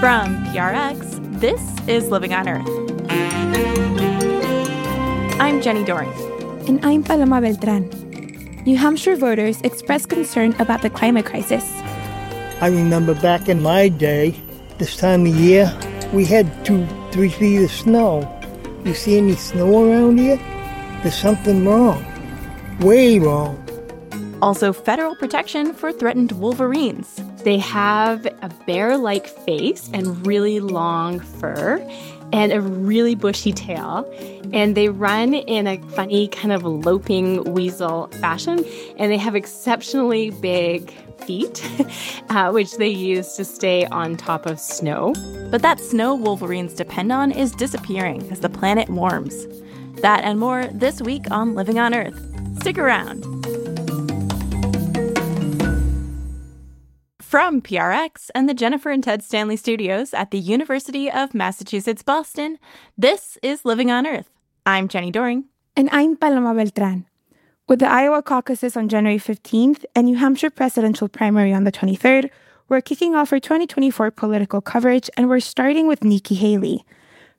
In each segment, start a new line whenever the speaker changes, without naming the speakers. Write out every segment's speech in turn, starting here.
From PRX, this is Living on Earth. I'm Jenny Doering.
And I'm Paloma Beltran. New Hampshire voters expressed concern about the climate crisis.
I remember back in my day, this time of year, we had two, three feet of snow. You see any snow around here? There's something wrong. Way wrong.
Also, federal protection for threatened wolverines.
They have a bear like face and really long fur and a really bushy tail. And they run in a funny, kind of loping weasel fashion. And they have exceptionally big feet, uh, which they use to stay on top of snow.
But that snow wolverines depend on is disappearing as the planet warms. That and more this week on Living on Earth. Stick around. From PRX and the Jennifer and Ted Stanley studios at the University of Massachusetts Boston, this is Living on Earth. I'm Jenny Doering.
And I'm Paloma Beltran. With the Iowa caucuses on January 15th and New Hampshire presidential primary on the 23rd, we're kicking off our 2024 political coverage and we're starting with Nikki Haley.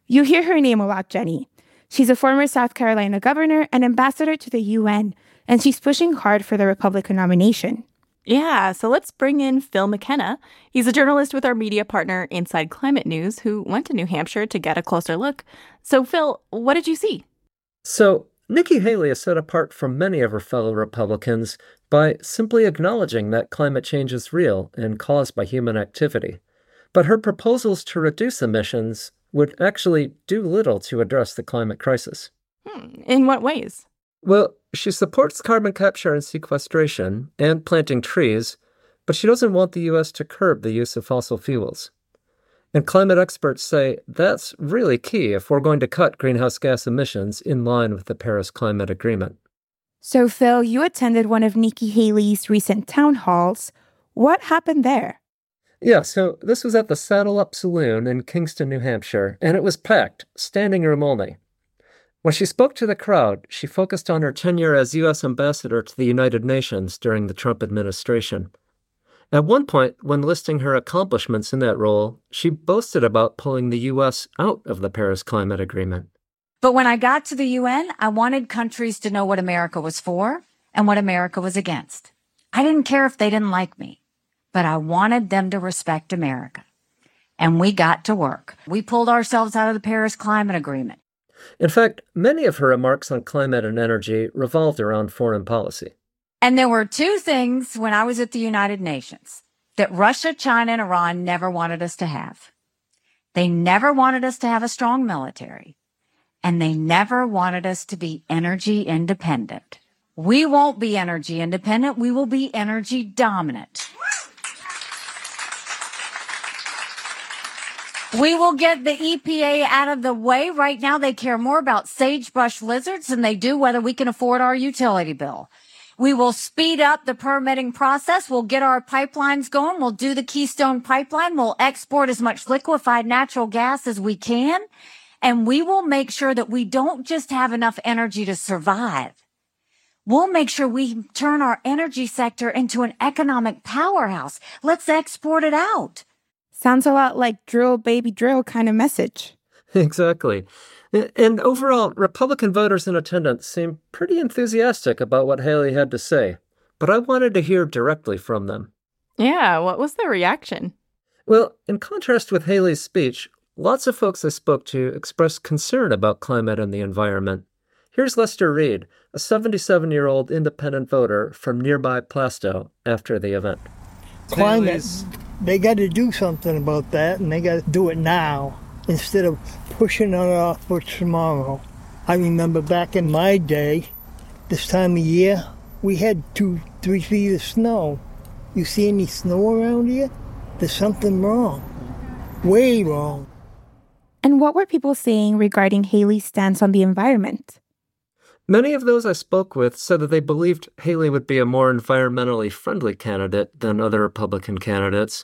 You hear her name a lot, Jenny. She's a former South Carolina governor and ambassador to the UN, and she's pushing hard for the Republican nomination.
Yeah, so let's bring in Phil McKenna. He's a journalist with our media partner Inside Climate News who went to New Hampshire to get a closer look. So, Phil, what did you see?
So, Nikki Haley is set apart from many of her fellow Republicans by simply acknowledging that climate change is real and caused by human activity. But her proposals to reduce emissions would actually do little to address the climate crisis.
Hmm, in what ways?
Well, she supports carbon capture and sequestration and planting trees, but she doesn't want the U.S. to curb the use of fossil fuels. And climate experts say that's really key if we're going to cut greenhouse gas emissions in line with the Paris Climate Agreement.
So, Phil, you attended one of Nikki Haley's recent town halls. What happened there?
Yeah, so this was at the Saddle Up Saloon in Kingston, New Hampshire, and it was packed, standing room only. When she spoke to the crowd, she focused on her tenure as U.S. ambassador to the United Nations during the Trump administration. At one point, when listing her accomplishments in that role, she boasted about pulling the U.S. out of the Paris Climate Agreement.
But when I got to the UN, I wanted countries to know what America was for and what America was against. I didn't care if they didn't like me, but I wanted them to respect America. And we got to work. We pulled ourselves out of the Paris Climate Agreement.
In fact, many of her remarks on climate and energy revolved around foreign policy.
And there were two things when I was at the United Nations that Russia, China, and Iran never wanted us to have. They never wanted us to have a strong military, and they never wanted us to be energy independent. We won't be energy independent. We will be energy dominant. We will get the EPA out of the way. Right now, they care more about sagebrush lizards than they do whether we can afford our utility bill. We will speed up the permitting process. We'll get our pipelines going. We'll do the Keystone pipeline. We'll export as much liquefied natural gas as we can. And we will make sure that we don't just have enough energy to survive. We'll make sure we turn our energy sector into an economic powerhouse. Let's export it out.
Sounds a lot like drill, baby, drill kind of message.
Exactly. And overall, Republican voters in attendance seemed pretty enthusiastic about what Haley had to say, but I wanted to hear directly from them.
Yeah, what was their reaction?
Well, in contrast with Haley's speech, lots of folks I spoke to expressed concern about climate and the environment. Here's Lester Reed, a 77 year old independent voter from nearby Plaistow after the event.
Climate they got to do something about that, and they got to do it now instead of pushing it off for tomorrow. I remember back in my day, this time of year, we had two, three feet of snow. You see any snow around here? There's something wrong. Way wrong.
And what were people saying regarding Haley's stance on the environment?
Many of those I spoke with said that they believed Haley would be a more environmentally friendly candidate than other Republican candidates.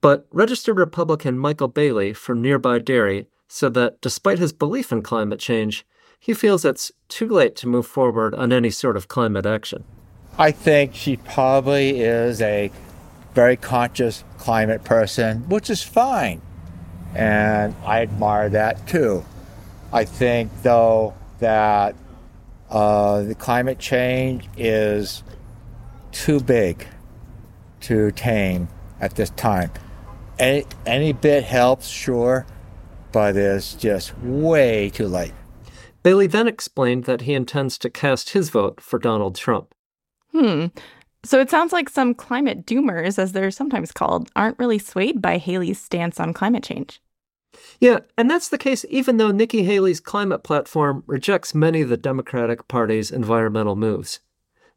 But registered Republican Michael Bailey from nearby Derry said that despite his belief in climate change, he feels it's too late to move forward on any sort of climate action.
I think she probably is a very conscious climate person, which is fine. And I admire that too. I think, though, that uh, the climate change is too big to tame at this time. Any, any bit helps, sure, but it's just way too late.
Bailey then explained that he intends to cast his vote for Donald Trump.
Hmm. So it sounds like some climate doomers, as they're sometimes called, aren't really swayed by Haley's stance on climate change.
Yeah, and that's the case even though Nikki Haley's climate platform rejects many of the Democratic Party's environmental moves.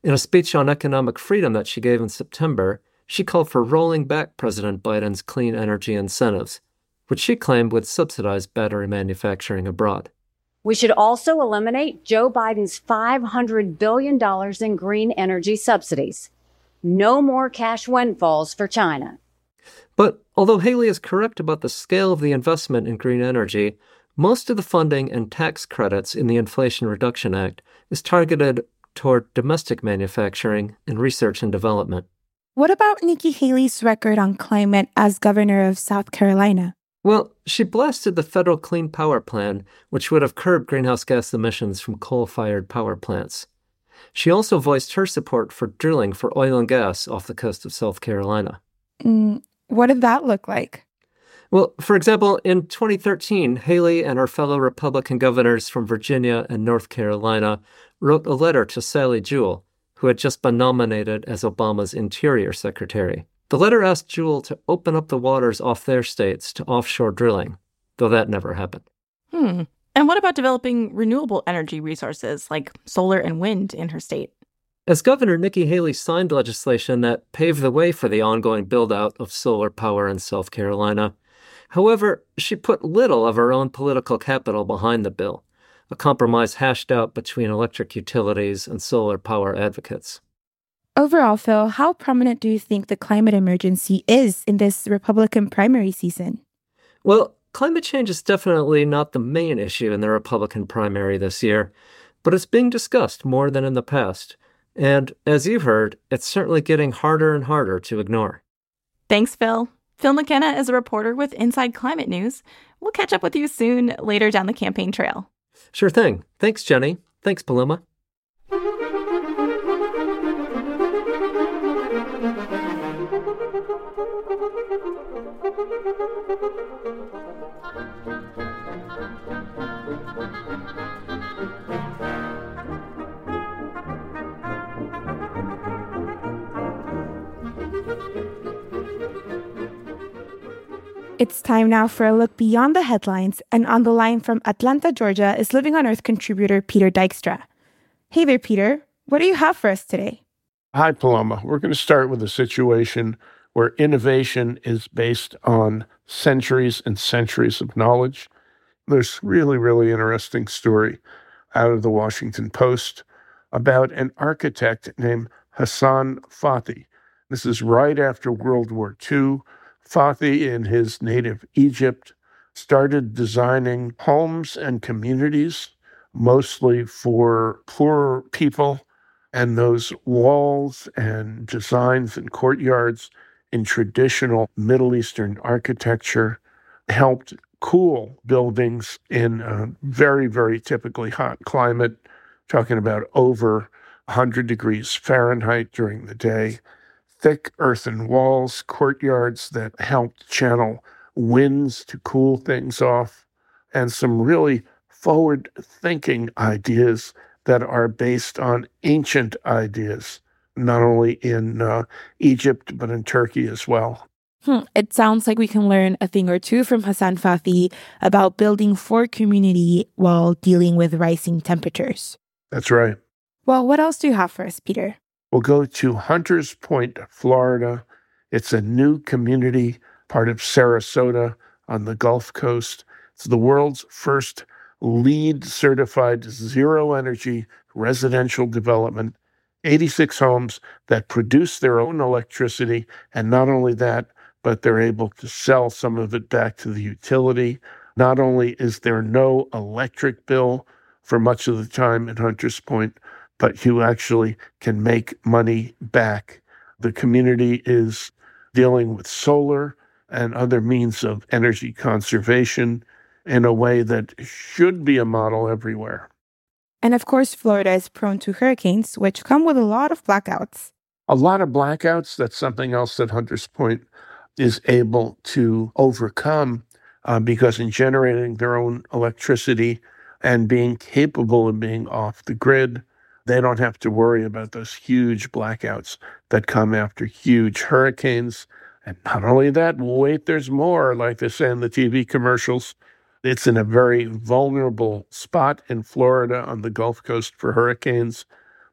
In a speech on economic freedom that she gave in September, she called for rolling back President Biden's clean energy incentives, which she claimed would subsidize battery manufacturing abroad.
We should also eliminate Joe Biden's $500 billion in green energy subsidies. No more cash windfalls for China.
But although Haley is correct about the scale of the investment in green energy, most of the funding and tax credits in the Inflation Reduction Act is targeted toward domestic manufacturing and research and development.
What about Nikki Haley's record on climate as governor of South Carolina?
Well, she blasted the federal Clean Power Plan, which would have curbed greenhouse gas emissions from coal fired power plants. She also voiced her support for drilling for oil and gas off the coast of South Carolina.
Mm, what did that look like?
Well, for example, in 2013, Haley and her fellow Republican governors from Virginia and North Carolina wrote a letter to Sally Jewell, who had just been nominated as Obama's Interior Secretary. The letter asked Jewell to open up the waters off their states to offshore drilling, though that never happened.
Hmm. And what about developing renewable energy resources like solar and wind in her state?
As governor, Nikki Haley signed legislation that paved the way for the ongoing build out of solar power in South Carolina. However, she put little of her own political capital behind the bill, a compromise hashed out between electric utilities and solar power advocates.
Overall, Phil, how prominent do you think the climate emergency is in this Republican primary season?
Well, climate change is definitely not the main issue in the Republican primary this year, but it's being discussed more than in the past. And as you've heard, it's certainly getting harder and harder to ignore.
Thanks, Phil. Phil McKenna is a reporter with Inside Climate News. We'll catch up with you soon later down the campaign trail.
Sure thing. Thanks, Jenny. Thanks, Paloma.
It's time now for a look beyond the headlines, and on the line from Atlanta, Georgia, is Living on Earth contributor Peter Dykstra. Hey there, Peter. What do you have for us today?
Hi, Paloma. We're going to start with a situation where innovation is based on centuries and centuries of knowledge. There's really, really interesting story out of the Washington Post about an architect named Hassan Fathi. This is right after World War II Fathi, in his native Egypt, started designing homes and communities, mostly for poorer people. And those walls and designs and courtyards in traditional Middle Eastern architecture helped cool buildings in a very, very typically hot climate, talking about over 100 degrees Fahrenheit during the day thick earthen walls, courtyards that helped channel winds to cool things off, and some really forward thinking ideas that are based on ancient ideas, not only in uh, Egypt, but in Turkey as well.
Hmm. It sounds like we can learn a thing or two from Hassan Fathi about building for community while dealing with rising temperatures.
That's right.
Well, what else do you have for us, Peter?
We'll go to Hunters Point, Florida. It's a new community, part of Sarasota on the Gulf Coast. It's the world's first LEED certified zero energy residential development. 86 homes that produce their own electricity. And not only that, but they're able to sell some of it back to the utility. Not only is there no electric bill for much of the time in Hunters Point, but you actually can make money back. The community is dealing with solar and other means of energy conservation in a way that should be a model everywhere.
And of course, Florida is prone to hurricanes, which come with a lot of blackouts.
A lot of blackouts. That's something else that Hunters Point is able to overcome uh, because in generating their own electricity and being capable of being off the grid, they don't have to worry about those huge blackouts that come after huge hurricanes. And not only that, wait, there's more, like they say in the TV commercials. It's in a very vulnerable spot in Florida on the Gulf Coast for hurricanes,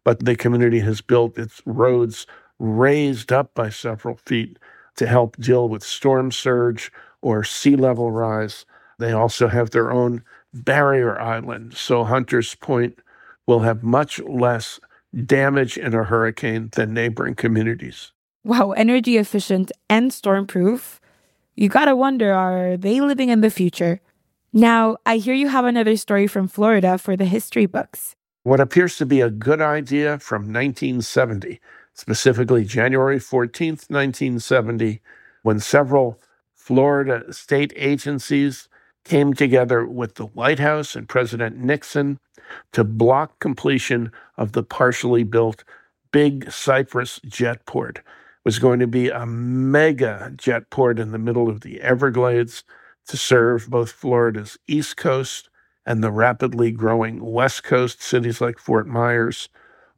but the community has built its roads raised up by several feet to help deal with storm surge or sea level rise. They also have their own barrier island. So Hunters Point will have much less damage in a hurricane than neighboring communities.
Wow, energy efficient and storm proof. You gotta wonder are they living in the future? Now, I hear you have another story from Florida for the history books.
What appears to be a good idea from 1970, specifically January 14th, 1970, when several Florida state agencies came together with the White House and President Nixon to block completion of the partially built Big Cypress jetport. It was going to be a mega jetport in the middle of the Everglades to serve both Florida's East Coast and the rapidly growing West Coast cities like Fort Myers.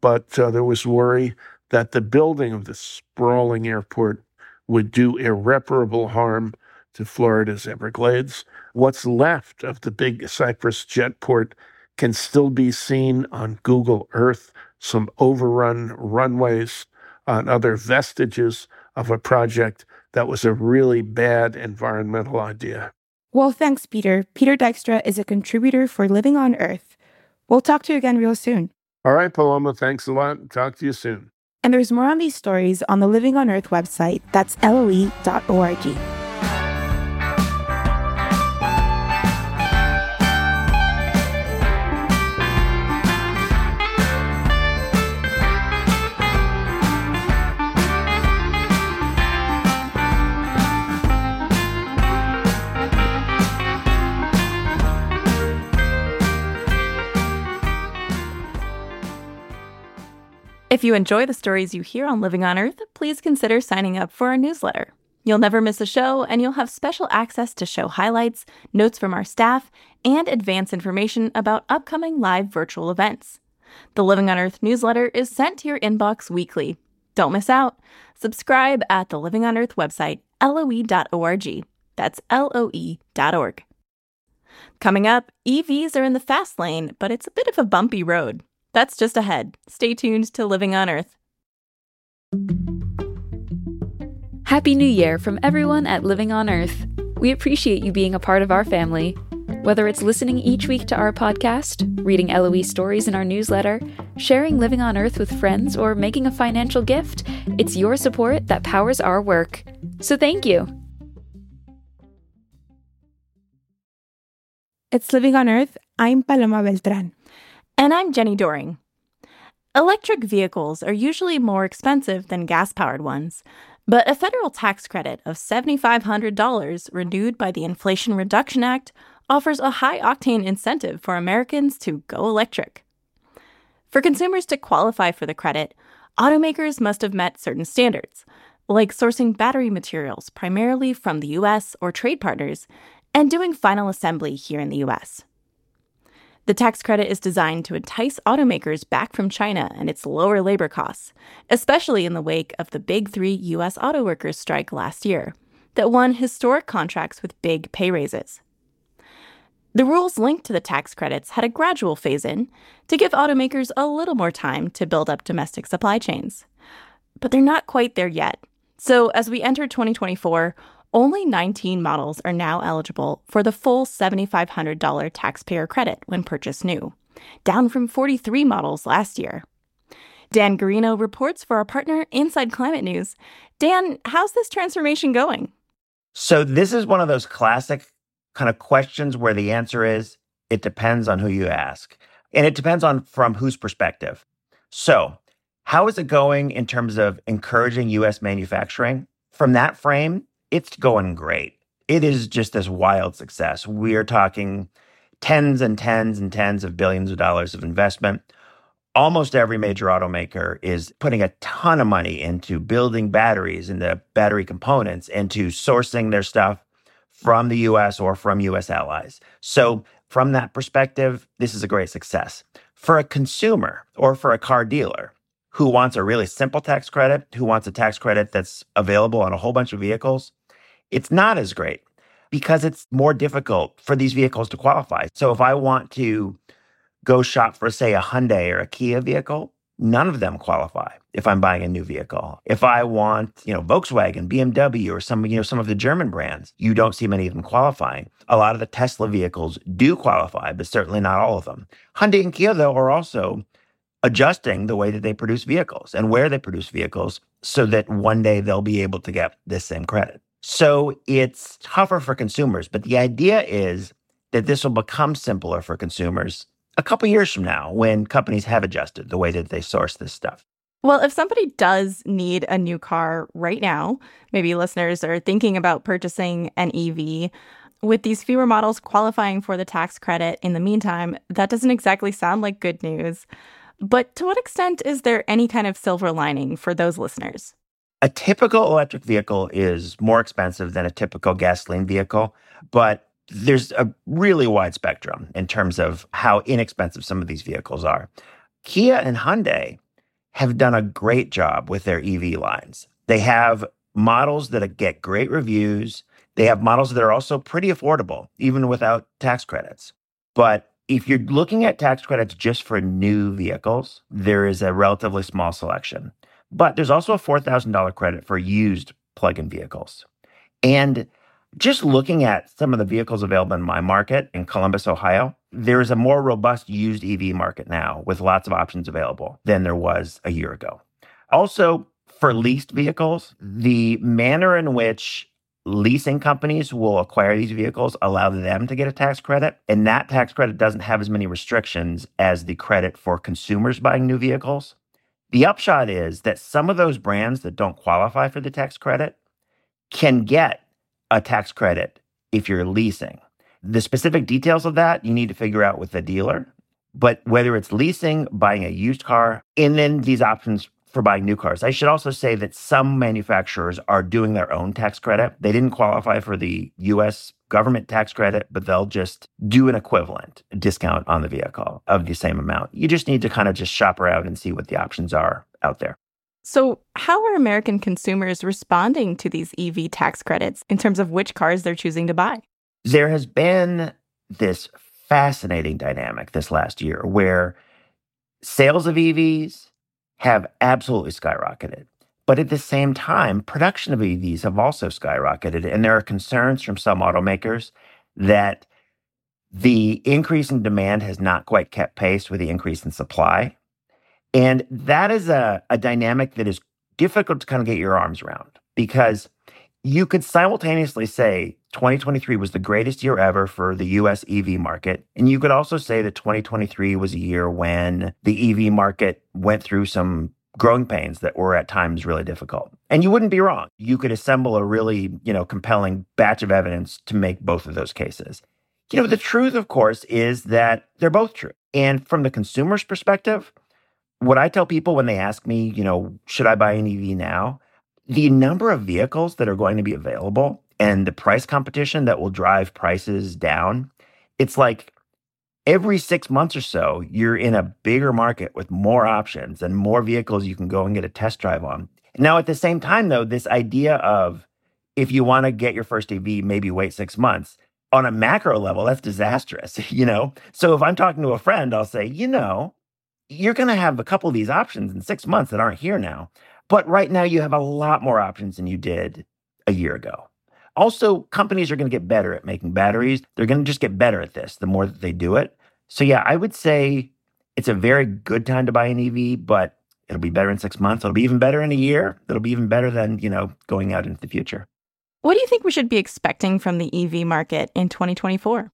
But uh, there was worry that the building of this sprawling airport would do irreparable harm to Florida's Everglades. What's left of the big Cypress jetport can still be seen on Google Earth, some overrun runways, and other vestiges of a project that was a really bad environmental idea.
Well, thanks, Peter. Peter Dykstra is a contributor for Living on Earth. We'll talk to you again real soon.
All right, Paloma, thanks a lot. Talk to you soon.
And there's more on these stories on the Living on Earth website. That's loe.org.
If you enjoy the stories you hear on Living on Earth, please consider signing up for our newsletter. You'll never miss a show, and you'll have special access to show highlights, notes from our staff, and advance information about upcoming live virtual events. The Living on Earth newsletter is sent to your inbox weekly. Don't miss out. Subscribe at the Living on Earth website, loe.org. That's loe.org. Coming up, EVs are in the fast lane, but it's a bit of a bumpy road. That's just ahead. Stay tuned to Living on Earth.
Happy New Year from everyone at Living on Earth. We appreciate you being a part of our family. Whether it's listening each week to our podcast, reading LOE stories in our newsletter, sharing Living on Earth with friends, or making a financial gift, it's your support that powers our work. So thank you.
It's Living on Earth. I'm Paloma Beltran.
And I'm Jenny Doering. Electric vehicles are usually more expensive than gas powered ones, but a federal tax credit of $7,500 renewed by the Inflation Reduction Act offers a high octane incentive for Americans to go electric. For consumers to qualify for the credit, automakers must have met certain standards, like sourcing battery materials primarily from the US or trade partners and doing final assembly here in the US. The tax credit is designed to entice automakers back from China and its lower labor costs, especially in the wake of the big three U.S. auto workers strike last year that won historic contracts with big pay raises. The rules linked to the tax credits had a gradual phase in to give automakers a little more time to build up domestic supply chains. But they're not quite there yet. So, as we enter 2024, only 19 models are now eligible for the full $7,500 taxpayer credit when purchased new, down from 43 models last year. Dan Gearino reports for our partner Inside Climate News. Dan, how's this transformation going?
So, this is one of those classic kind of questions where the answer is it depends on who you ask. And it depends on from whose perspective. So, how is it going in terms of encouraging US manufacturing? from that frame, it's going great. It is just this wild success. We are talking tens and tens and tens of billions of dollars of investment. Almost every major automaker is putting a ton of money into building batteries, into battery components, into sourcing their stuff from the US or from US allies. So, from that perspective, this is a great success. For a consumer or for a car dealer who wants a really simple tax credit, who wants a tax credit that's available on a whole bunch of vehicles, it's not as great because it's more difficult for these vehicles to qualify. So if I want to go shop for, say, a Hyundai or a Kia vehicle, none of them qualify if I'm buying a new vehicle. If I want, you know, Volkswagen, BMW, or some, you know, some of the German brands, you don't see many of them qualifying. A lot of the Tesla vehicles do qualify, but certainly not all of them. Hyundai and Kia, though, are also adjusting the way that they produce vehicles and where they produce vehicles so that one day they'll be able to get this same credit. So it's tougher for consumers, but the idea is that this will become simpler for consumers a couple years from now when companies have adjusted the way that they source this stuff.
Well, if somebody does need a new car right now, maybe listeners are thinking about purchasing an EV, with these fewer models qualifying for the tax credit in the meantime, that doesn't exactly sound like good news. But to what extent is there any kind of silver lining for those listeners?
A typical electric vehicle is more expensive than a typical gasoline vehicle, but there's a really wide spectrum in terms of how inexpensive some of these vehicles are. Kia and Hyundai have done a great job with their EV lines. They have models that get great reviews. They have models that are also pretty affordable, even without tax credits. But if you're looking at tax credits just for new vehicles, there is a relatively small selection. But there's also a $4,000 credit for used plug in vehicles. And just looking at some of the vehicles available in my market in Columbus, Ohio, there is a more robust used EV market now with lots of options available than there was a year ago. Also, for leased vehicles, the manner in which leasing companies will acquire these vehicles allow them to get a tax credit and that tax credit doesn't have as many restrictions as the credit for consumers buying new vehicles the upshot is that some of those brands that don't qualify for the tax credit can get a tax credit if you're leasing. The specific details of that you need to figure out with the dealer. But whether it's leasing, buying a used car, and then these options for buying new cars. I should also say that some manufacturers are doing their own tax credit. They didn't qualify for the US government tax credit, but they'll just do an equivalent discount on the vehicle of the same amount. You just need to kind of just shop around and see what the options are out there.
So, how are American consumers responding to these EV tax credits in terms of which cars they're choosing to buy?
There has been this fascinating dynamic this last year where sales of EVs have absolutely skyrocketed. But at the same time, production of EVs have also skyrocketed. And there are concerns from some automakers that the increase in demand has not quite kept pace with the increase in supply. And that is a, a dynamic that is difficult to kind of get your arms around because you could simultaneously say 2023 was the greatest year ever for the US EV market. And you could also say that 2023 was a year when the EV market went through some growing pains that were at times really difficult. And you wouldn't be wrong. You could assemble a really, you know, compelling batch of evidence to make both of those cases. You know, the truth, of course, is that they're both true. And from the consumer's perspective, what I tell people when they ask me, you know, should I buy an EV now? The number of vehicles that are going to be available and the price competition that will drive prices down, it's like every six months or so, you're in a bigger market with more options and more vehicles you can go and get a test drive on. Now, at the same time, though, this idea of if you want to get your first EV, maybe wait six months on a macro level, that's disastrous, you know? So if I'm talking to a friend, I'll say, you know, you're going to have a couple of these options in six months that aren't here now. But right now, you have a lot more options than you did a year ago. Also, companies are going to get better at making batteries. They're going to just get better at this the more that they do it. So, yeah, I would say it's a very good time to buy an EV, but it'll be better in six months. It'll be even better in a year. It'll be even better than, you know, going out into the future.
What do you think we should be expecting from the EV market in 2024?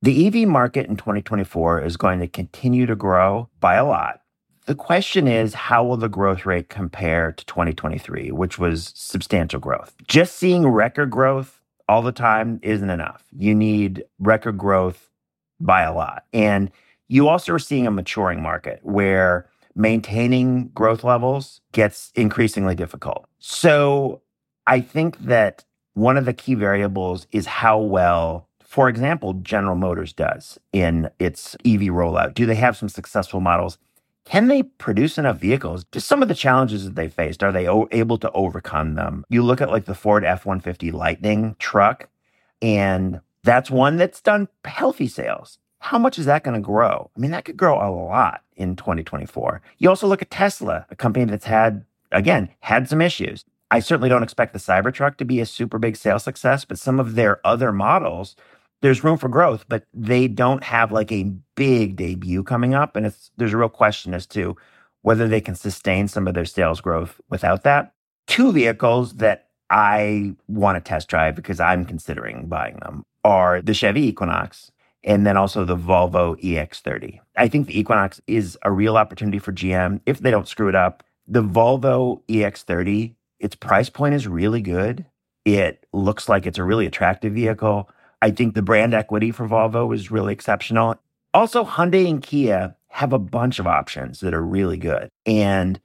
The EV market in 2024 is going to continue to grow by a lot. The question is, how will the growth rate compare to 2023, which was substantial growth? Just seeing record growth all the time isn't enough. You need record growth by a lot. And you also are seeing a maturing market where maintaining growth levels gets increasingly difficult. So I think that one of the key variables is how well for example, General Motors does in its EV rollout? Do they have some successful models? Can they produce enough vehicles? Just some of the challenges that they faced, are they o- able to overcome them? You look at like the Ford F 150 Lightning truck, and that's one that's done healthy sales. How much is that going to grow? I mean, that could grow a lot in 2024. You also look at Tesla, a company that's had, again, had some issues. I certainly don't expect the Cybertruck to be a super big sales success, but some of their other models there's room for growth, but they don't have like a big debut coming up. And it's there's a real question as to whether they can sustain some of their sales growth without that. Two vehicles that I want to test drive because I'm considering buying them are the Chevy Equinox and then also the Volvo EX30. I think the Equinox is a real opportunity for GM if they don't screw it up. The Volvo EX30, its price point is really good. It looks like it's a really attractive vehicle. I think the brand equity for Volvo is really exceptional. Also, Hyundai and Kia have a bunch of options that are really good. And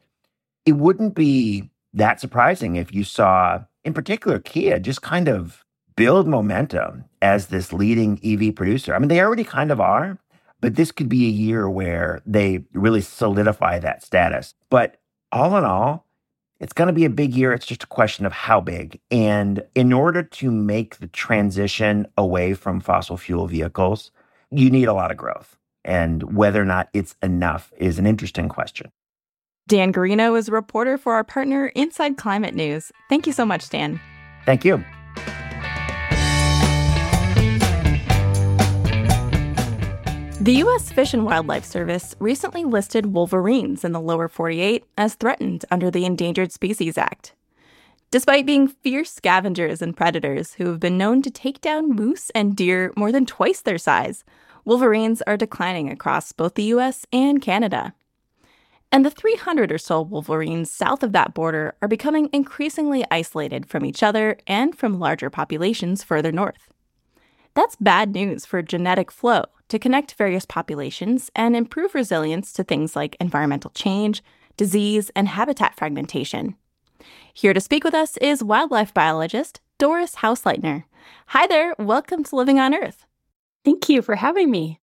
it wouldn't be that surprising if you saw, in particular, Kia just kind of build momentum as this leading EV producer. I mean, they already kind of are, but this could be a year where they really solidify that status. But all in all, it's going to be a big year. It's just a question of how big. And in order to make the transition away from fossil fuel vehicles, you need a lot of growth. And whether or not it's enough is an interesting question.
Dan Gearino is a reporter for our partner Inside Climate News. Thank you so much, Dan.
Thank you.
The U.S. Fish and Wildlife Service recently listed wolverines in the lower 48 as threatened under the Endangered Species Act. Despite being fierce scavengers and predators who have been known to take down moose and deer more than twice their size, wolverines are declining across both the U.S. and Canada. And the 300 or so wolverines south of that border are becoming increasingly isolated from each other and from larger populations further north. That's bad news for genetic flow to connect various populations and improve resilience to things like environmental change, disease, and habitat fragmentation. Here to speak with us is wildlife biologist Doris Hausleitner. Hi there, welcome to Living on Earth.
Thank you for having me.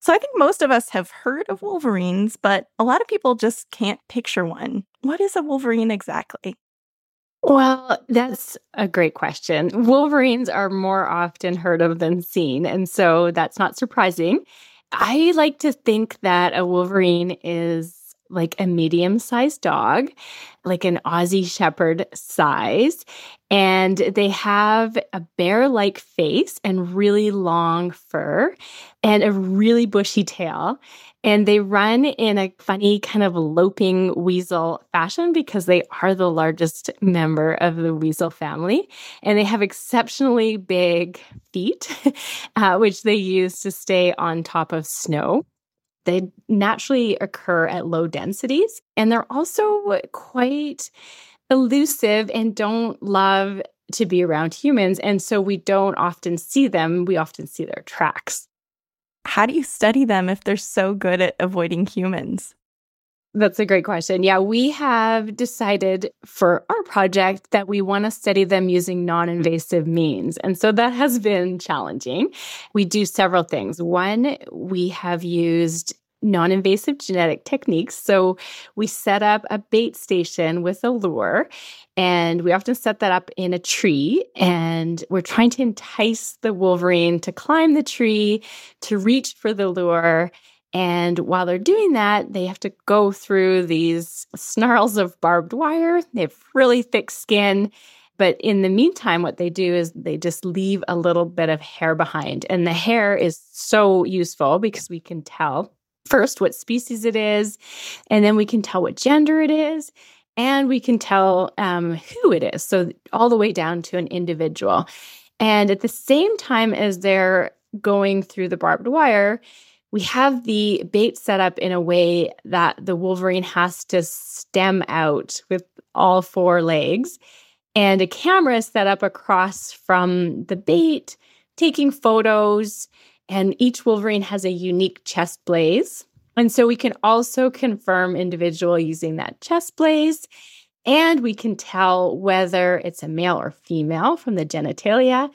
So, I think most of us have heard of wolverines, but a lot of people just can't picture one. What is a wolverine exactly?
Well, that's a great question. Wolverines are more often heard of than seen, and so that's not surprising. I like to think that a wolverine is like a medium sized dog, like an Aussie Shepherd size. And they have a bear like face and really long fur and a really bushy tail. And they run in a funny kind of loping weasel fashion because they are the largest member of the weasel family. And they have exceptionally big feet, uh, which they use to stay on top of snow. They naturally occur at low densities, and they're also quite elusive and don't love to be around humans. And so we don't often see them, we often see their tracks.
How do you study them if they're so good at avoiding humans?
That's a great question. Yeah, we have decided for our project that we want to study them using non invasive means. And so that has been challenging. We do several things. One, we have used non invasive genetic techniques. So we set up a bait station with a lure, and we often set that up in a tree. And we're trying to entice the wolverine to climb the tree, to reach for the lure. And while they're doing that, they have to go through these snarls of barbed wire. They have really thick skin. But in the meantime, what they do is they just leave a little bit of hair behind. And the hair is so useful because we can tell first what species it is, and then we can tell what gender it is, and we can tell um, who it is. So, all the way down to an individual. And at the same time as they're going through the barbed wire, we have the bait set up in a way that the wolverine has to stem out with all four legs. And a camera set up across from the bait, taking photos. And each wolverine has a unique chest blaze. And so we can also confirm individual using that chest blaze. And we can tell whether it's a male or female from the genitalia.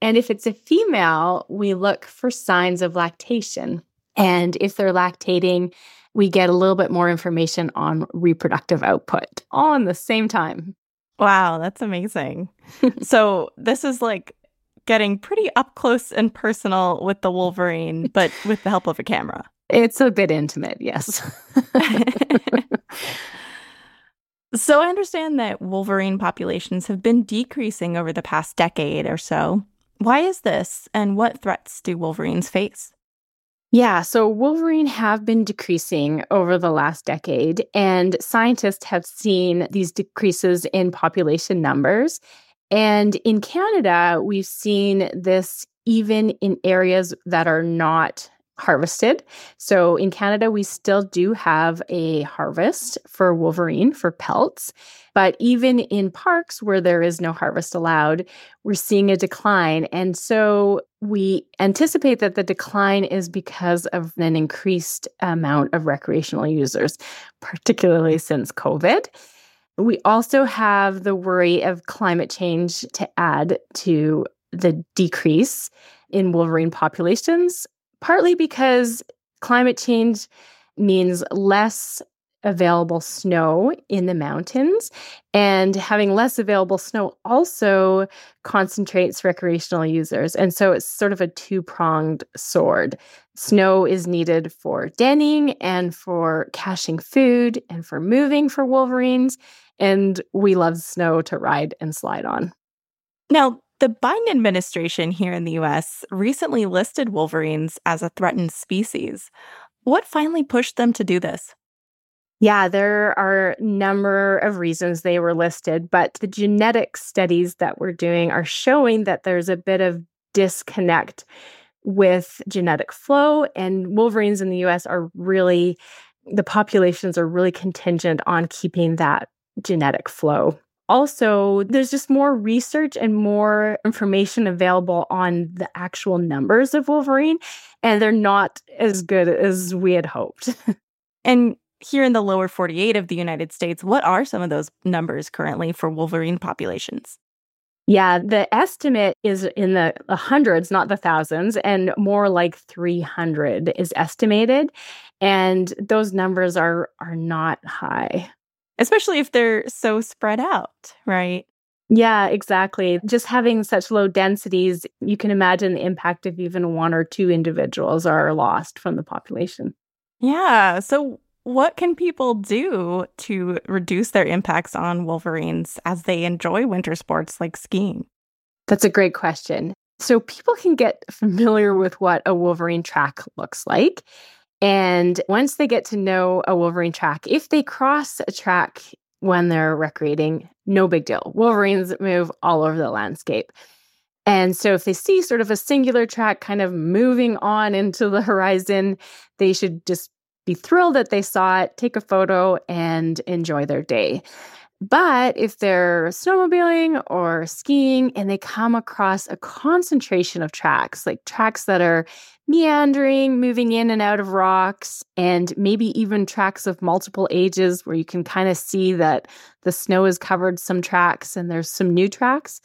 And if it's a female, we look for signs of lactation. And if they're lactating, we get a little bit more information on reproductive output all in the same time.
Wow, that's amazing. so, this is like getting pretty up close and personal with the Wolverine, but with the help of a camera.
It's a bit intimate, yes.
so, I understand that Wolverine populations have been decreasing over the past decade or so. Why is this, and what threats do Wolverines face?
Yeah, so Wolverine have been decreasing over the last decade, and scientists have seen these decreases in population numbers. And in Canada, we've seen this even in areas that are not harvested. So in Canada, we still do have a harvest for wolverine for pelts. But even in parks where there is no harvest allowed, we're seeing a decline. And so we anticipate that the decline is because of an increased amount of recreational users, particularly since COVID. We also have the worry of climate change to add to the decrease in wolverine populations partly because climate change means less available snow in the mountains. And having less available snow also concentrates recreational users. And so it's sort of a two pronged sword. Snow is needed for denning and for caching food and for moving for wolverines. And we love snow to ride and slide on.
Now, the Biden administration here in the US recently listed wolverines as a threatened species. What finally pushed them to do this?
Yeah, there are a number of reasons they were listed, but the genetic studies that we're doing are showing that there's a bit of disconnect with genetic flow, and wolverines in the US are really, the populations are really contingent on keeping that genetic flow also, there's just more research and more information available on the actual numbers of Wolverine, and they're not as good as we had hoped.
and here in the lower 48 of the United States, what are some of those numbers currently for Wolverine populations?
Yeah, the estimate is in the hundreds, not the thousands, and more like 300 is estimated. And those numbers are are not high
especially if they're so spread out, right?
Yeah, exactly. Just having such low densities, you can imagine the impact if even one or two individuals are lost from the population.
Yeah. So, what can people do to reduce their impacts on wolverines as they enjoy winter sports like skiing?
That's a great question. So, people can get familiar with what a wolverine track looks like. And once they get to know a Wolverine track, if they cross a track when they're recreating, no big deal. Wolverines move all over the landscape. And so if they see sort of a singular track kind of moving on into the horizon, they should just be thrilled that they saw it, take a photo, and enjoy their day. But if they're snowmobiling or skiing and they come across a concentration of tracks, like tracks that are meandering, moving in and out of rocks, and maybe even tracks of multiple ages where you can kind of see that the snow has covered some tracks and there's some new tracks,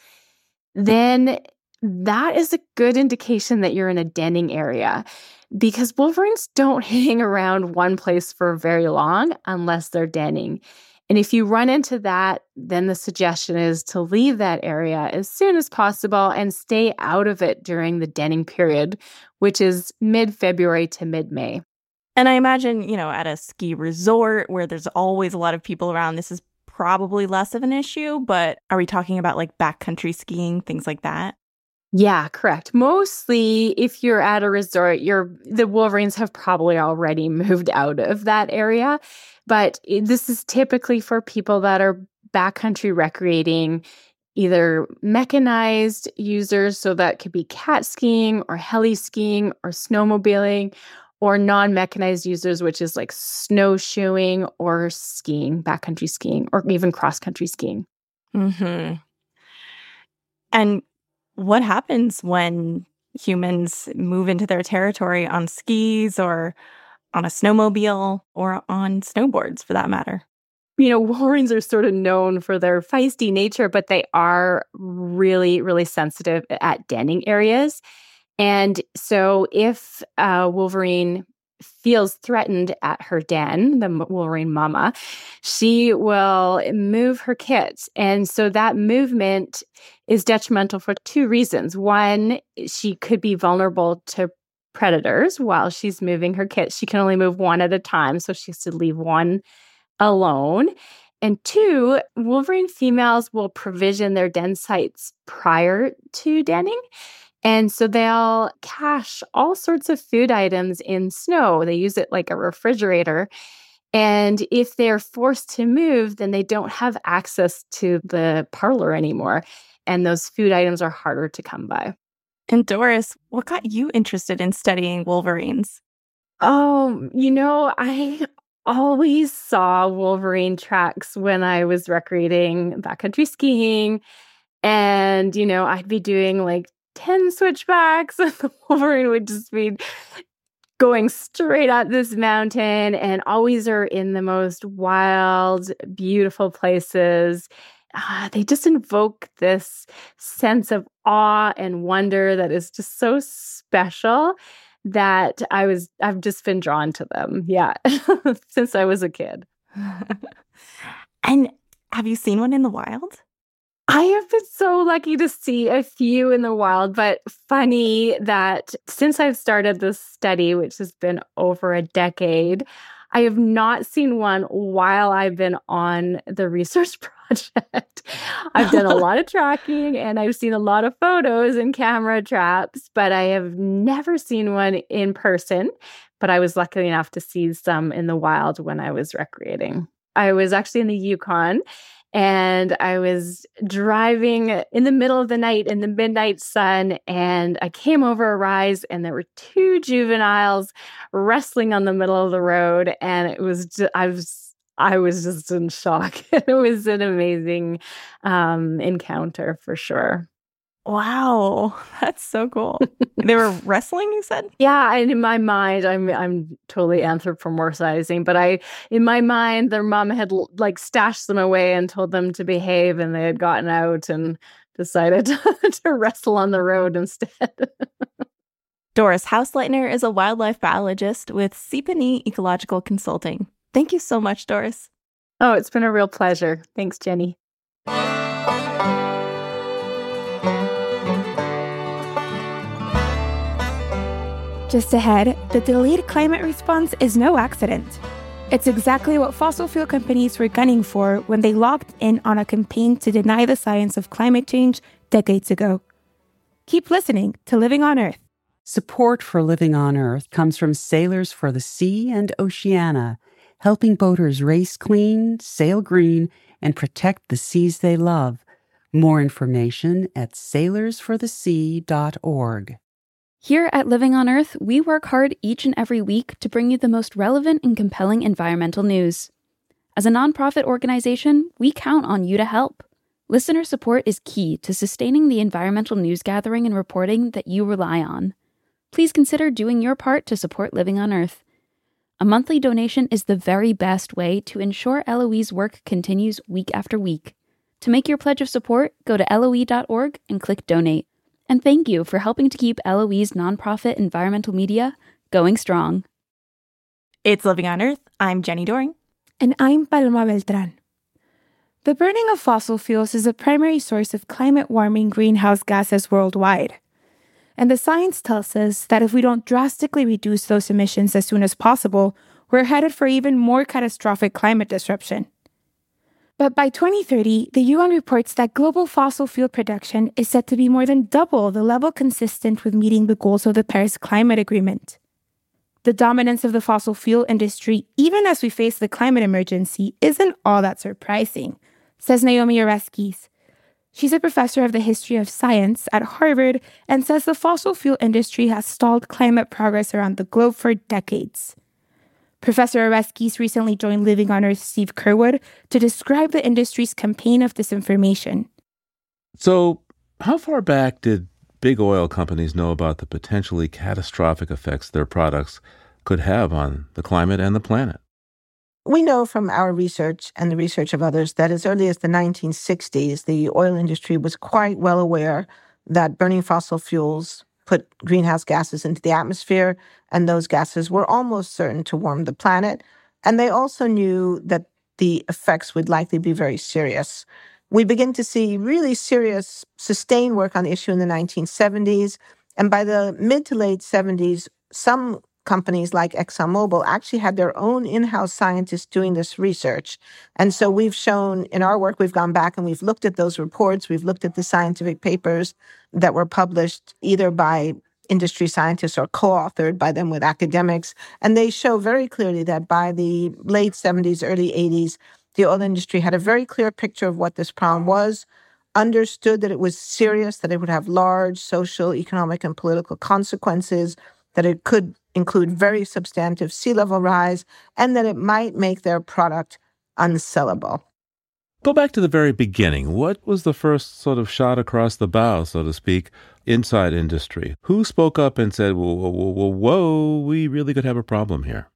then that is a good indication that you're in a denning area because wolverines don't hang around one place for very long unless they're denning. And if you run into that, then the suggestion is to leave that area as soon as possible and stay out of it during the denning period, which is mid February to mid May.
And I imagine, you know, at a ski resort where there's always a lot of people around, this is probably less of an issue. But are we talking about like backcountry skiing, things like that?
Yeah, correct. Mostly if you're at a resort, you're the Wolverines have probably already moved out of that area. But this is typically for people that are backcountry recreating, either mechanized users, so that could be cat skiing or heli skiing or snowmobiling, or non mechanized users, which is like snowshoeing or skiing, backcountry skiing, or even cross country skiing.
hmm And what happens when humans move into their territory on skis or on a snowmobile or on snowboards for that matter?
you know, Wolverines are sort of known for their feisty nature, but they are really, really sensitive at denning areas. And so if a Wolverine feels threatened at her den, the Wolverine mama, she will move her kits. And so that movement is detrimental for two reasons. One, she could be vulnerable to predators while she's moving her kits. She can only move one at a time, so she has to leave one alone. And two, Wolverine females will provision their den sites prior to denning. And so they'll cache all sorts of food items in snow. They use it like a refrigerator. And if they're forced to move, then they don't have access to the parlor anymore. And those food items are harder to come by.
And Doris, what got you interested in studying wolverines?
Oh, you know, I always saw wolverine tracks when I was recreating backcountry skiing. And, you know, I'd be doing like 10 switchbacks, and the wolverine would just be going straight up this mountain and always are in the most wild, beautiful places. Uh, they just invoke this sense of awe and wonder that is just so special that I was I've just been drawn to them. Yeah. Since I was a kid.
and have you seen one in the wild?
I have been so lucky to see a few in the wild, but funny that since I've started this study, which has been over a decade, I have not seen one while I've been on the research project. I've done a lot of tracking and I've seen a lot of photos and camera traps, but I have never seen one in person. But I was lucky enough to see some in the wild when I was recreating. I was actually in the Yukon and I was driving in the middle of the night in the midnight sun, and I came over a rise, and there were two juveniles wrestling on the middle of the road, and it was just, I was I was just in shock. it was an amazing um, encounter for sure.
Wow, that's so cool. They were wrestling, you said?
Yeah, and in my mind, I'm I'm totally anthropomorphizing, but I in my mind, their mom had like stashed them away and told them to behave, and they had gotten out and decided to, to wrestle on the road instead.
Doris Hausleitner is a wildlife biologist with Seepanee Ecological Consulting. Thank you so much, Doris.
Oh, it's been a real pleasure. Thanks, Jenny.
Just ahead, the delayed climate response is no accident. It's exactly what fossil fuel companies were gunning for when they locked in on a campaign to deny the science of climate change decades ago. Keep listening to Living on Earth.
Support for Living on Earth comes from Sailors for the Sea and Oceana, helping boaters race clean, sail green, and protect the seas they love. More information at sailorsforthesea.org.
Here at Living on Earth, we work hard each and every week to bring you the most relevant and compelling environmental news. As a nonprofit organization, we count on you to help. Listener support is key to sustaining the environmental news gathering and reporting that you rely on. Please consider doing your part to support Living on Earth. A monthly donation is the very best way to ensure LOE's work continues week after week. To make your pledge of support, go to LOE.org and click Donate. And thank you for helping to keep LOE's nonprofit environmental media going strong.
It's Living on Earth. I'm Jenny Doering.
And I'm Paloma Beltran. The burning of fossil fuels is a primary source of climate warming greenhouse gases worldwide. And the science tells us that if we don't drastically reduce those emissions as soon as possible, we're headed for even more catastrophic climate disruption. But by 2030, the UN reports that global fossil fuel production is set to be more than double the level consistent with meeting the goals of the Paris Climate Agreement. The dominance of the fossil fuel industry, even as we face the climate emergency, isn't all that surprising, says Naomi Oreskes. She's a professor of the history of science at Harvard and says the fossil fuel industry has stalled climate progress around the globe for decades. Professor Oreskes recently joined Living on Earth's Steve Curwood to describe the industry's campaign of disinformation.
So, how far back did big oil companies know about the potentially catastrophic effects their products could have on the climate and the planet?
We know from our research and the research of others that as early as the 1960s, the oil industry was quite well aware that burning fossil fuels put greenhouse gases into the atmosphere, and those gases were almost certain to warm the planet. And they also knew that the effects would likely be very serious. We begin to see really serious, sustained work on the issue in the 1970s. And by the mid to late 70s, some companies like ExxonMobil actually had their own in house scientists doing this research. And so we've shown in our work, we've gone back and we've looked at those reports, we've looked at the scientific papers that were published either by industry scientists or co authored by them with academics. And they show very clearly that by the late 70s, early 80s, the oil industry had a very clear picture of what this problem was, understood that it was serious, that it would have large social, economic, and political consequences, that it could include very substantive sea level rise, and that it might make their product unsellable.
Go back to the very beginning. What was the first sort of shot across the bow, so to speak, inside industry? Who spoke up and said, whoa, whoa, whoa, whoa, we really could have a problem here?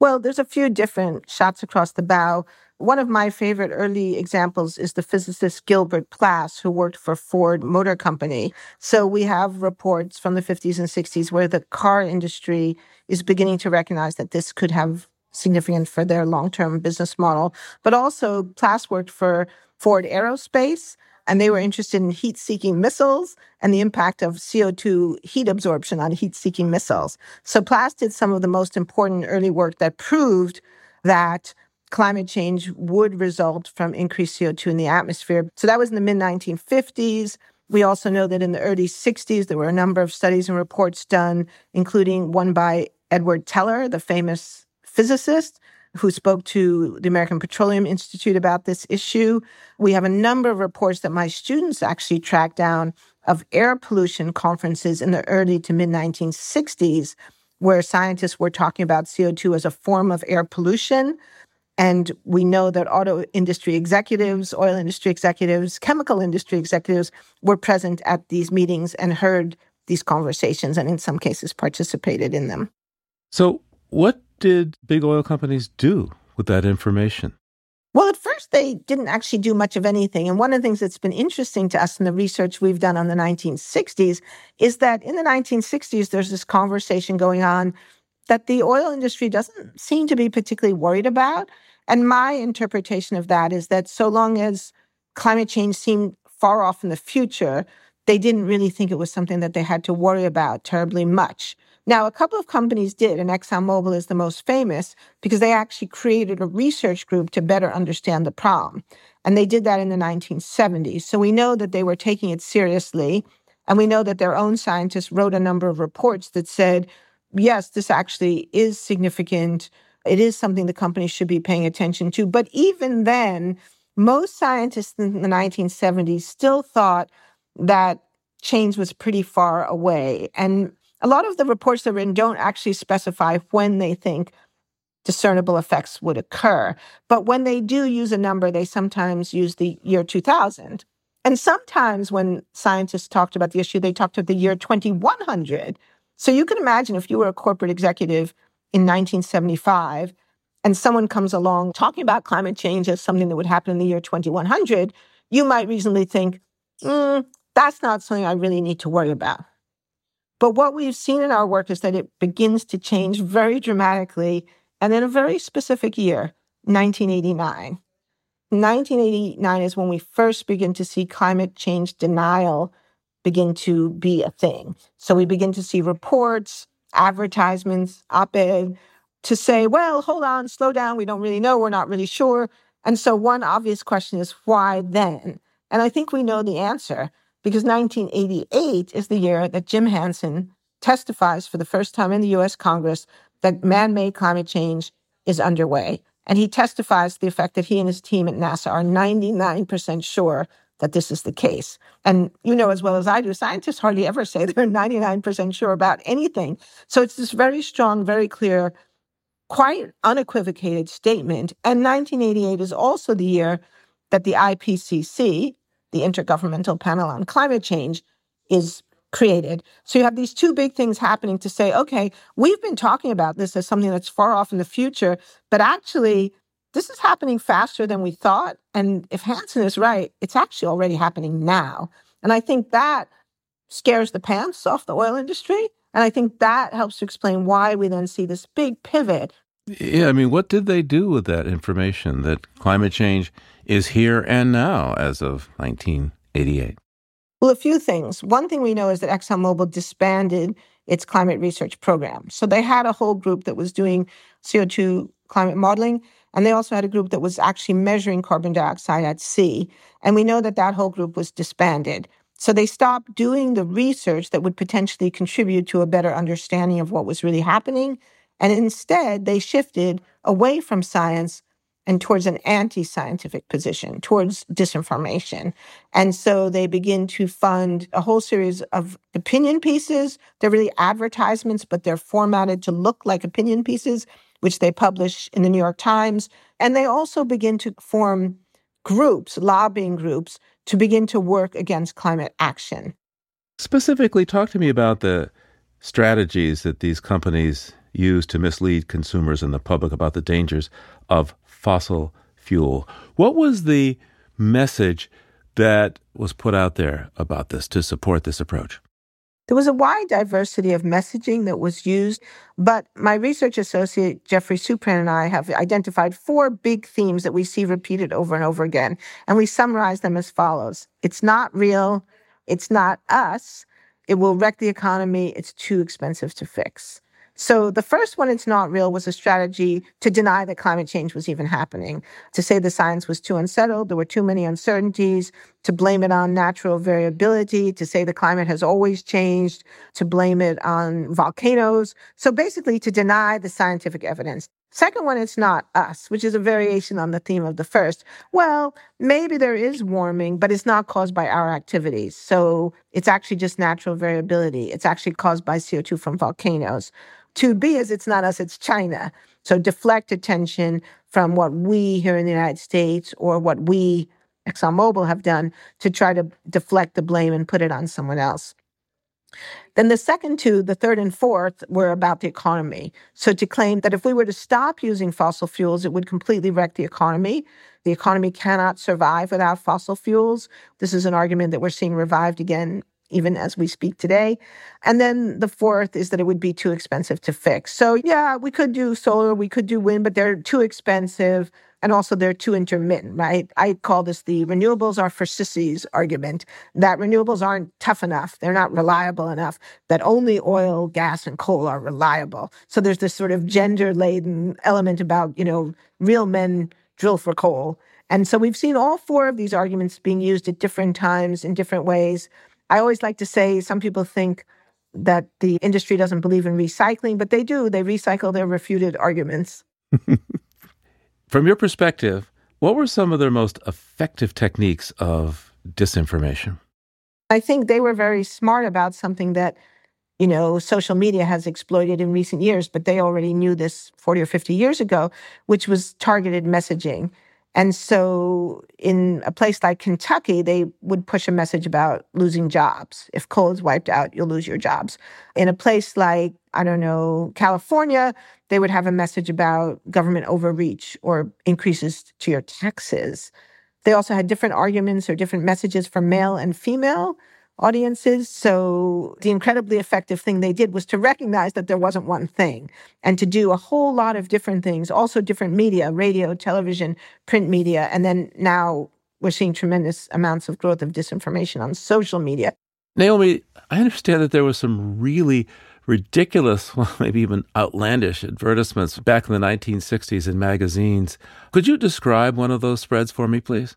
Well, there's a few different shots across the bow. One of my favorite early examples is the physicist Gilbert Plass, who worked for Ford Motor Company. So we have reports from the 50s and 60s where the car industry is beginning to recognize that this could have significance for their long-term business model. But also Plass worked for Ford Aerospace, and they were interested in heat seeking missiles and the impact of CO2 heat absorption on heat seeking missiles. So Plass did some of the most important early work that proved that climate change would result from increased CO2 in the atmosphere. So that was in the mid 1950s. We also know that in the early 60s, there were a number of studies and reports done, including one by Edward Teller, the famous physicist who spoke to the American Petroleum Institute about this issue. We have a number of reports that my students actually tracked down of air pollution conferences in the early to mid 1960s, where scientists were talking about CO2 as a form of air pollution. And we know that auto industry executives, oil industry executives, chemical industry executives were present at these meetings and heard these conversations and in some cases participated in them.
So, what did big oil companies do with that information?
Well, at first, they didn't actually do much of anything. And one of the things that's been interesting to us in the research we've done on the 1960s is that in the 1960s, there's this conversation going on that the oil industry doesn't seem to be particularly worried about. And my interpretation of that is that so long as climate change seemed far off in the future, they didn't really think it was something that they had to worry about terribly much. Now, a couple of companies did, and ExxonMobil is the most famous because they actually created a research group to better understand the problem. And they did that in the 1970s. So we know that they were taking it seriously. And we know that their own scientists wrote a number of reports that said, yes, this actually is significant. It is something the company should be paying attention to. But even then, most scientists in the 1970s still thought that change was pretty far away. And a lot of the reports that are written don't actually specify when they think discernible effects would occur. But when they do use a number, they sometimes use the year 2000. And sometimes when scientists talked about the issue, they talked about the year 2100. So you can imagine if you were a corporate executive in 1975 and someone comes along talking about climate change as something that would happen in the year 2100, you might reasonably think, mm, that's not something I really need to worry about. But what we've seen in our work is that it begins to change very dramatically and in a very specific year, 1989. 1989 is when we first begin to see climate change denial begin to be a thing. So we begin to see reports, advertisements, op ed to say, well, hold on, slow down. We don't really know. We're not really sure. And so one obvious question is, why then? And I think we know the answer because 1988 is the year that Jim Hansen testifies for the first time in the US Congress that man made climate change is underway. And he testifies to the effect that he and his team at NASA are 99% sure that this is the case. And you know as well as I do, scientists hardly ever say they're 99% sure about anything. So it's this very strong, very clear, quite unequivocated statement. And 1988 is also the year that the IPCC, the Intergovernmental Panel on Climate Change, is created. So you have these two big things happening to say, okay, we've been talking about this as something that's far off in the future, but actually, this is happening faster than we thought. And if Hansen is right, it's actually already happening now. And I think that scares the pants off the oil industry. And I think that helps to explain why we then see this big pivot.
Yeah, I mean, what did they do with that information that climate change is here and now as of 1988?
Well, a few things. One thing we know is that ExxonMobil disbanded its climate research program. So they had a whole group that was doing CO2 climate modeling, and they also had a group that was actually measuring carbon dioxide at sea. And we know that that whole group was disbanded. So they stopped doing the research that would potentially contribute to a better understanding of what was really happening. And instead, they shifted away from science and towards an anti scientific position, towards disinformation. And so they begin to fund a whole series of opinion pieces. They're really advertisements, but they're formatted to look like opinion pieces which they publish in the New York Times. And they also begin to form groups, lobbying groups, to begin to work against climate action.
Specifically, talk to me about the strategies that these companies use to mislead consumers and the public about the dangers of fossil fuel. What was the message that was put out there about this to support this approach?
There was a wide diversity of messaging that was used, but my research associate, Geoffrey Supran, and I have identified four big themes that we see repeated over and over again. And we summarize them as follows It's not real. It's not us. It will wreck the economy. It's too expensive to fix. So the first one, it's not real, was a strategy to deny that climate change was even happening, to say the science was too unsettled, there were too many uncertainties, to blame it on natural variability, to say the climate has always changed, to blame it on volcanoes. So basically to deny the scientific evidence. Second one, it's not us, which is a variation on the theme of the first. Well, maybe there is warming, but it's not caused by our activities. So it's actually just natural variability. It's actually caused by CO2 from volcanoes. 2B is it's not us, it's China. So deflect attention from what we here in the United States or what we, ExxonMobil, have done to try to deflect the blame and put it on someone else. Then the second two, the third and fourth, were about the economy. So to claim that if we were to stop using fossil fuels, it would completely wreck the economy. The economy cannot survive without fossil fuels. This is an argument that we're seeing revived again even as we speak today. And then the fourth is that it would be too expensive to fix. So, yeah, we could do solar, we could do wind, but they're too expensive. And also, they're too intermittent, right? I call this the renewables are for sissies argument that renewables aren't tough enough. They're not reliable enough, that only oil, gas, and coal are reliable. So, there's this sort of gender laden element about, you know, real men drill for coal. And so, we've seen all four of these arguments being used at different times in different ways. I always like to say some people think that the industry doesn't believe in recycling, but they do. They recycle their refuted arguments.
From your perspective, what were some of their most effective techniques of disinformation?
I think they were very smart about something that, you know, social media has exploited in recent years, but they already knew this 40 or 50 years ago, which was targeted messaging. And so, in a place like Kentucky, they would push a message about losing jobs. If coal is wiped out, you'll lose your jobs. In a place like, I don't know, California, they would have a message about government overreach or increases to your taxes. They also had different arguments or different messages for male and female audiences. So the incredibly effective thing they did was to recognize that there wasn't one thing and to do a whole lot of different things, also different media, radio, television, print media. And then now we're seeing tremendous amounts of growth of disinformation on social media.
Naomi, I understand that there was some really ridiculous, well, maybe even outlandish advertisements back in the 1960s in magazines. Could you describe one of those spreads for me, please?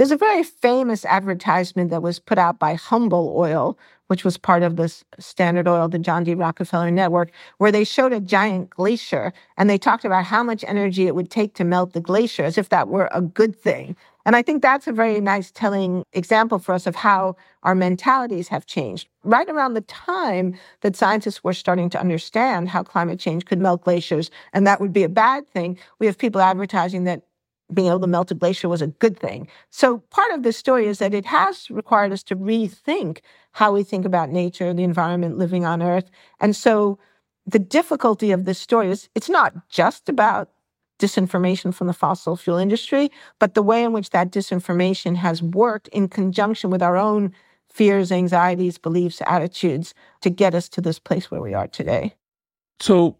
There's a very famous advertisement that was put out by Humble Oil, which was part of the Standard Oil, the John D. Rockefeller network, where they showed a giant glacier and they talked about how much energy it would take to melt the glacier as if that were a good thing. And I think that's a very nice telling example for us of how our mentalities have changed. Right around the time that scientists were starting to understand how climate change could melt glaciers and that would be a bad thing, we have people advertising that being able to melt a glacier was a good thing. So part of this story is that it has required us to rethink how we think about nature, the environment, living on Earth. And so the difficulty of this story is it's not just about disinformation from the fossil fuel industry, but the way in which that disinformation has worked in conjunction with our own fears, anxieties, beliefs, attitudes to get us to this place where we are today.
So,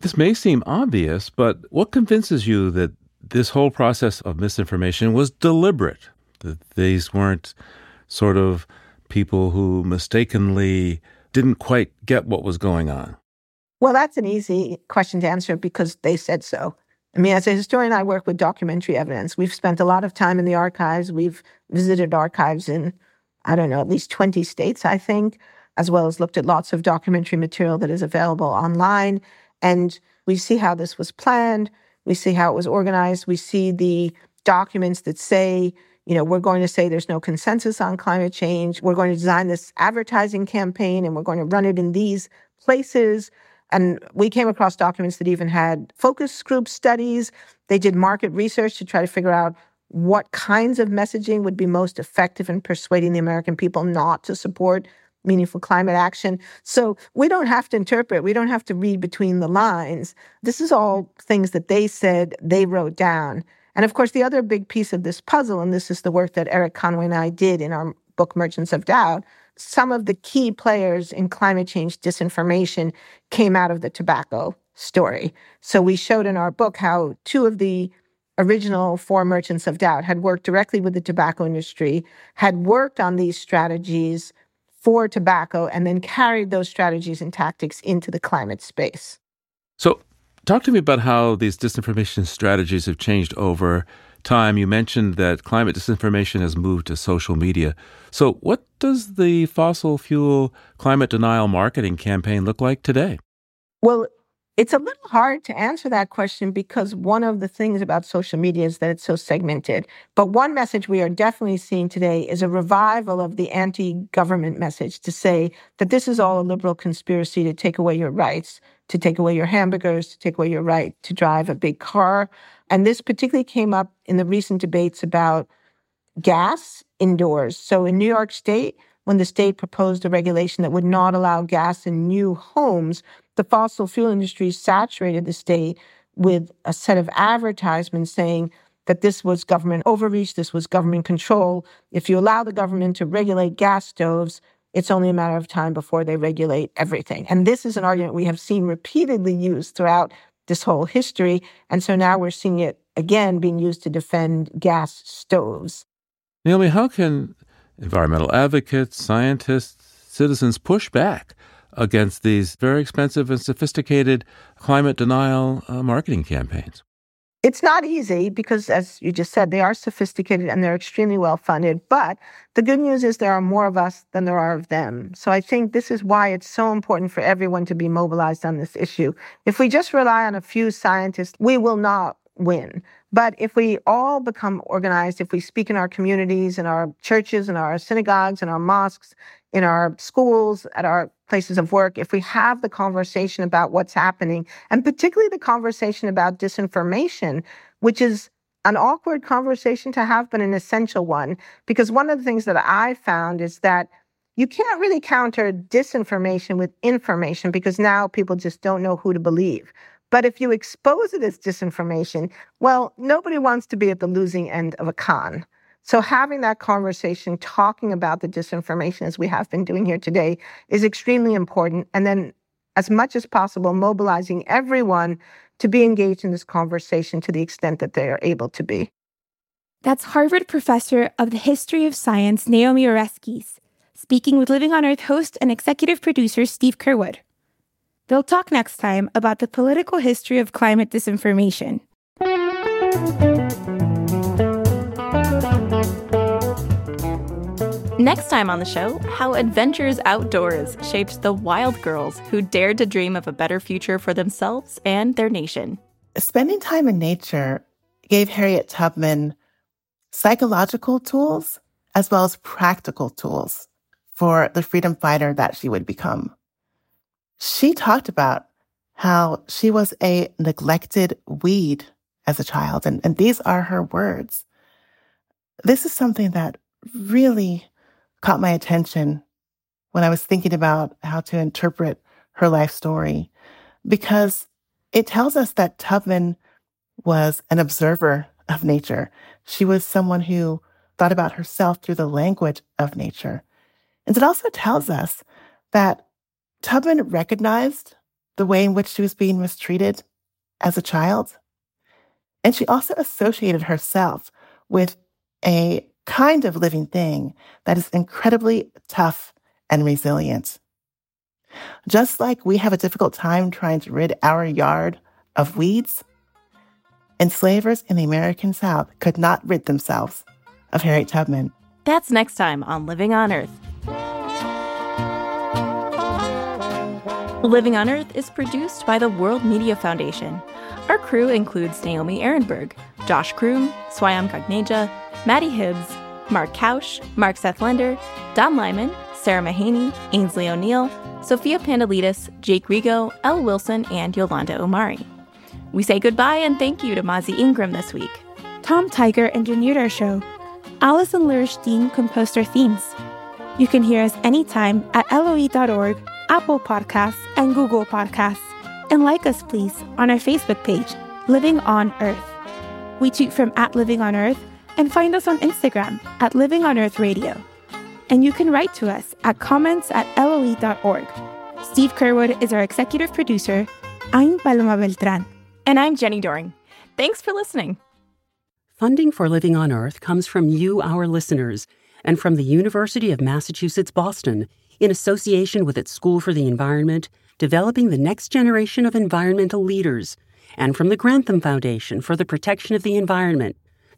this may seem obvious, but what convinces you that this whole process of misinformation was deliberate, that these weren't sort of people who mistakenly didn't quite get what was going on?
Well, that's an easy question to answer because they said so. I mean, as a historian, I work with documentary evidence. We've spent a lot of time in the archives. We've visited archives in, I don't know, at least 20 states, I think, as well as looked at lots of documentary material that is available online. And we see how this was planned. We see how it was organized. We see the documents that say, you know, we're going to say there's no consensus on climate change. We're going to design this advertising campaign and we're going to run it in these places. And we came across documents that even had focus group studies. They did market research to try to figure out what kinds of messaging would be most effective in persuading the American people not to support meaningful climate action. So we don't have to interpret, we don't have to read between the lines. This is all mm-hmm. things that they said they wrote down. And of course, the other big piece of this puzzle, and this is the work that Erik Conway and I did in our book Merchants of Doubt, some of the key players in climate change disinformation came out of the tobacco story. So we showed in our book how two of the original four merchants of doubt had worked directly with the tobacco industry, had worked on these strategies for tobacco, and then carried those strategies and tactics into the climate space.
So, talk to me about how these disinformation strategies have changed over time. You mentioned that climate disinformation has moved to social media. So, what does the fossil fuel climate denial marketing campaign look like today?
Well, it's a little hard to answer that question because one of the things about social media is that it's so segmented. But one message we are definitely seeing today is a revival of the anti government message to say that this is all a liberal conspiracy to take away your rights, to take away your hamburgers, to take away your right to drive a big car. And this particularly came up in the recent debates about gas indoors. So in New York State, when the state proposed a regulation that would not allow gas in new homes, the fossil fuel industry saturated the state with a set of advertisements saying that this was government overreach, this was government control. If you allow the government to regulate gas stoves, it's only a matter of time before they regulate everything. And this is an argument we have seen repeatedly used throughout this whole history. And so now we're seeing it again being used to defend gas stoves.
Naomi, how can environmental advocates, scientists, citizens push back against these very expensive and sophisticated climate denial uh, marketing campaigns?
It's not easy because, as you just said, they are sophisticated and they're extremely well funded. But the good news is there are more of us than there are of them. So I think this is why it's so important for everyone to be mobilized on this issue. If we just rely on a few scientists, we will not win. But if we all become organized, if we speak in our communities, in our churches, in our synagogues, in our mosques, in our schools, at our places of work, if we have the conversation about what's happening, and particularly the conversation about disinformation, which is an awkward conversation to have, but an essential one, because one of the things that I found is that you can't really counter disinformation with information because now people just don't know who to believe. But if you expose it as disinformation, well, nobody wants to be at the losing end of a con. So having that conversation, talking about the disinformation as we have been doing here today is extremely important. And then as much as possible, mobilizing everyone to be engaged in this conversation to the extent that they are able to be.
That's Harvard professor of the history of science, Naomi Oreskes, speaking with Living on Earth host and executive producer Steve Curwood. They'll talk next time about the political history of climate disinformation.
Next time on the show, how adventures outdoors shaped the wild girls who dared to dream of a better future for themselves and their nation.
Spending time in nature gave Harriet Tubman psychological tools as well as practical tools for the freedom fighter that she would become. She talked about how she was a neglected weed as a child, and, and these are her words. This is something that really caught my attention when I was thinking about how to interpret her life story because it tells us that Tubman was an observer of nature. She was someone who thought about herself through the language of nature. And it also tells us that Tubman recognized the way in which she was being mistreated as a child. And she also associated herself with a kind of living thing that is incredibly tough and resilient. Just like we have a difficult time trying to rid our yard of weeds, enslavers in the American South could not rid themselves of Harriet Tubman.
That's next time on Living on Earth. Living on Earth is produced by the World Media Foundation. Our crew includes Naomi Arenberg, Josh Croom, Swayam Gagneja, Maddie Hibbs, Mark Kausch, Mark Seth Lender, Don Lyman, Sarah Mahaney, Ainsley O'Neill, Sophia Pandalidis, Jake Rigo, Elle Wilson, and Yolanda Omari. We say goodbye and thank you to Mazi Ingram this week.
Tom Tiger engineered our show. Allison Lirish Dean composed our themes. You can hear us anytime at LOE.org, Apple Podcasts, and Google Podcasts. And like us, please, on our Facebook page, Living on Earth. We tweet from at Living on Earth and find us on Instagram at Living on Earth Radio. And you can write to us at comments at LOE.org. Steve Curwood is our executive producer. I'm Paloma Beltran.
And I'm Jenny Doering. Thanks for listening.
Funding for Living on Earth comes from you, our listeners, and from the University of Massachusetts Boston, in association with its School for the Environment, developing the next generation of environmental leaders, and from the Grantham Foundation for the Protection of the Environment